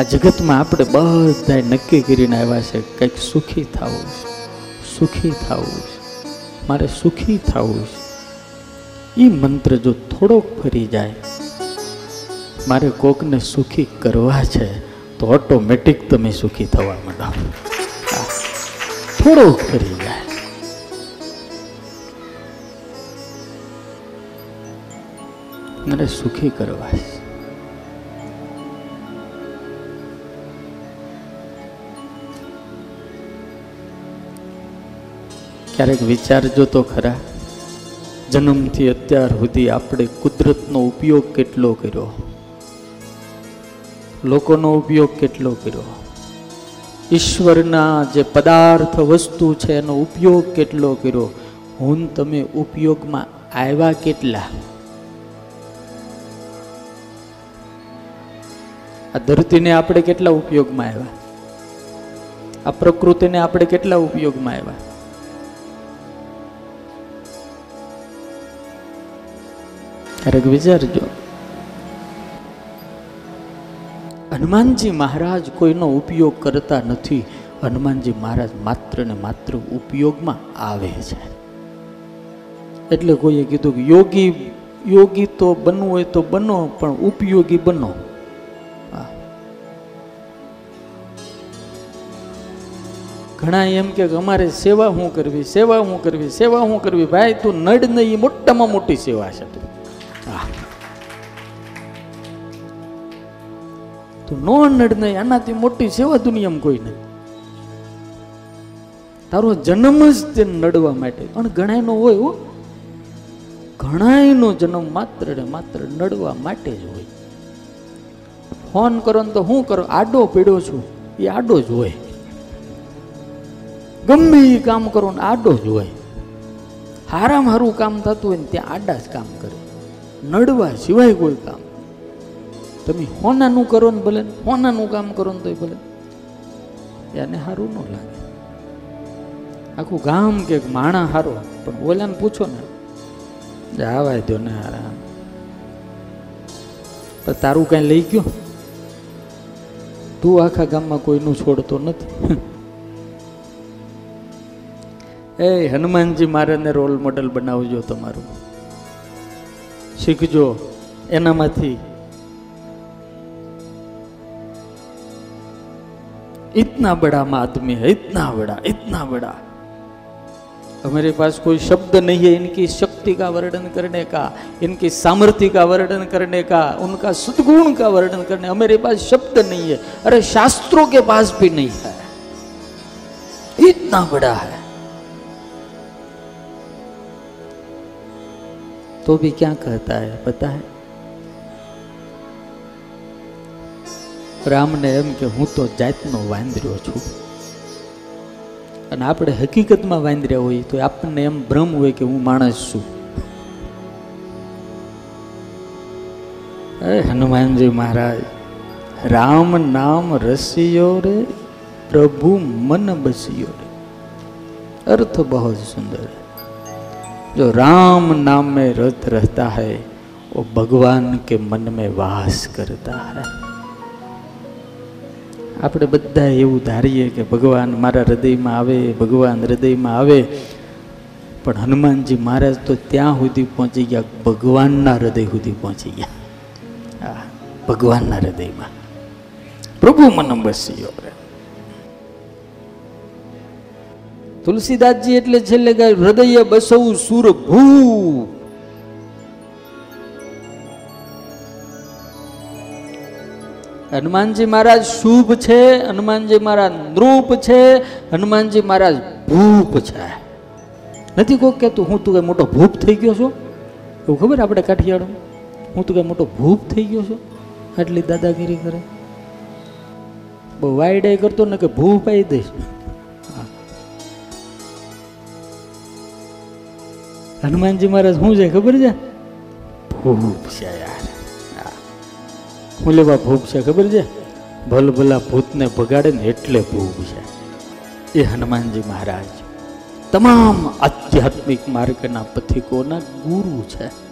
આ જગતમાં આપણે બધા નક્કી કરીને આવ્યા છે, કંઈક સુખી થવું સુખી થવું મારે સુખી થવું છે. એ મંત્ર જો થોડોક ફરી જાય, મારે કોકને સુખી કરવા છે, તો ઓટોમેટિક તમે સુખી થવા માંડો. થોડોક ફરી જાય. મારે સુખી કરવા છે. ક્યારેક વિચારજો તો ખરા. જન્મથી અત્યાર સુધી આપણે કુદરતનો ઉપયોગ કેટલો કર્યો? લોકોનો ઉપયોગ કેટલો કર્યો? ઈશ્વરના જે પદાર્થ વસ્તુ છે એનો ઉપયોગ કેટલો કર્યો? હું તમે ઉપયોગમાં આવ્યા કેટલા? આ ધરતીને આપણે કેટલા ઉપયોગમાં આવ્યા? આ પ્રકૃતિને આપણે કેટલા ઉપયોગમાં આવ્યા? ક્યારેક વિચારજો. હનુમાનજી મહારાજ કોઈનો ઉપયોગ કરતા નથી. હનુમાનજી મહારાજ માત્ર ને માત્ર ઉપયોગમાં આવે છે. એટલે કોઈએ કીધું કે યોગી યોગી તો બનવું હોય તો બનો, પણ ઉપયોગી બનો. ઘણા એમ કે અમારે સેવા શું કરવી, સેવા શું કરવી, સેવા શું કરવી. ભાઈ, તું નડ નહીં મોટામાં મોટી સેવા છે તું. તું નો નડ નહીં આનાથી મોટી સેવા દુનિયામાં કોઈ નહીં તારો જન્મ જ તે નડવા માટે. પણ ઘણાયનો હોય હો. ઘણાયનો જન્મ માત્ર ને માત્ર નડવા માટે જ હોય. ફોન કરો ને તો હું કરો? આડો પીડ્યો છું. એ આડો જ હોય. ગમે એ કામ કરો ને આડો જ હોય. હારામાં હારું કામ થતું હોય ને ત્યાં આડા જ કામ કરે. નડવા સિવાય કોઈ કામ તમે હોનાનું કરો ને ભલે, હોનાનું કામ કરો ને તોય ભલે. એને સારું ન લાગે. આખું ગામ કે માણા હારો, પણ ઓલાને પૂછો ને આવાય દો ને હારા પણ તારું કાંઈ લઈ ગયો? તું આખા ગામમાં કોઈનું છોડતો નથી. એ હનુમાનજી મારાને રોલ મોડલ બનાવજો તમારું. શીખજો, એનામાંથી इतना बड़ा आदमी है, इतना बड़ा इतना बड़ा। हमारे पास कोई शब्द नहीं है इनकी शक्ति का वर्णन करने का, इनकी सामर्थ्य का वर्णन करने का, उनका सद्गुण का वर्णन करने हमारे पास शब्द नहीं है। अरे शास्त्रों के पास भी नहीं है। इतना बड़ा है। तो भी क्या कहता है, पता है? રામને એમ કે હું તો જાતનો વાંદર્યો છું અને આપણે હકીકતમાં વાંદર્યા હોઈએ તો આપણને એમ ભ્રમ હોય કે હું માણસ છું અરે હનુમાનજી મહારાજ રામ નામ રસિયો રે પ્રભુ મન બસિયો રે अर्थ बहुत सुंदर है जो राम नाम में रत रहता है वो भगवान के मन में वास करता है આપણે બધા એવું ધારીએ કે ભગવાન મારા હૃદયમાં આવે, ભગવાન હૃદયમાં આવે. પણ હનુમાનજી મહારાજ તો ત્યાં સુધી પહોંચી ગયા, ભગવાનના હૃદય સુધી પહોંચી ગયા. હા ભગવાનના હૃદયમાં. પ્રભુ મન બસ્યો તુલસીદાસજી એટલે છેલ્લે હૃદય બસવું સુર હનુમાનજી મહારાજ શુભ છે, હનુમાનજી મહારાજ નૃપ છે, હનુમાનજી મહારાજ ભૂપ છે. નથી કોઈ કહેતું, હું તું કઈ મોટો ભૂપ થઈ ગયો છો? એવું ખબર આપણે કાઠિયાવાડ હું તું કઈ મોટો ભૂપ થઈ ગયો છો? આટલી દાદાગીરી કરે. બહુ વાઈડ કરતો ને કે ભૂપ આવી દઈશ. હનુમાનજી મહારાજ શું છે ખબર છે? ભૂપ છે યાર. હું લેવા ભૂખ છે, ખબર છે? ભલભલા ભૂતને ભગાડે ને એટલે ભૂખ છે. એ હનુમાનજી મહારાજ, તમામ આધ્યાત્મિક માર્ગના પથિકોના ગુરુ છે.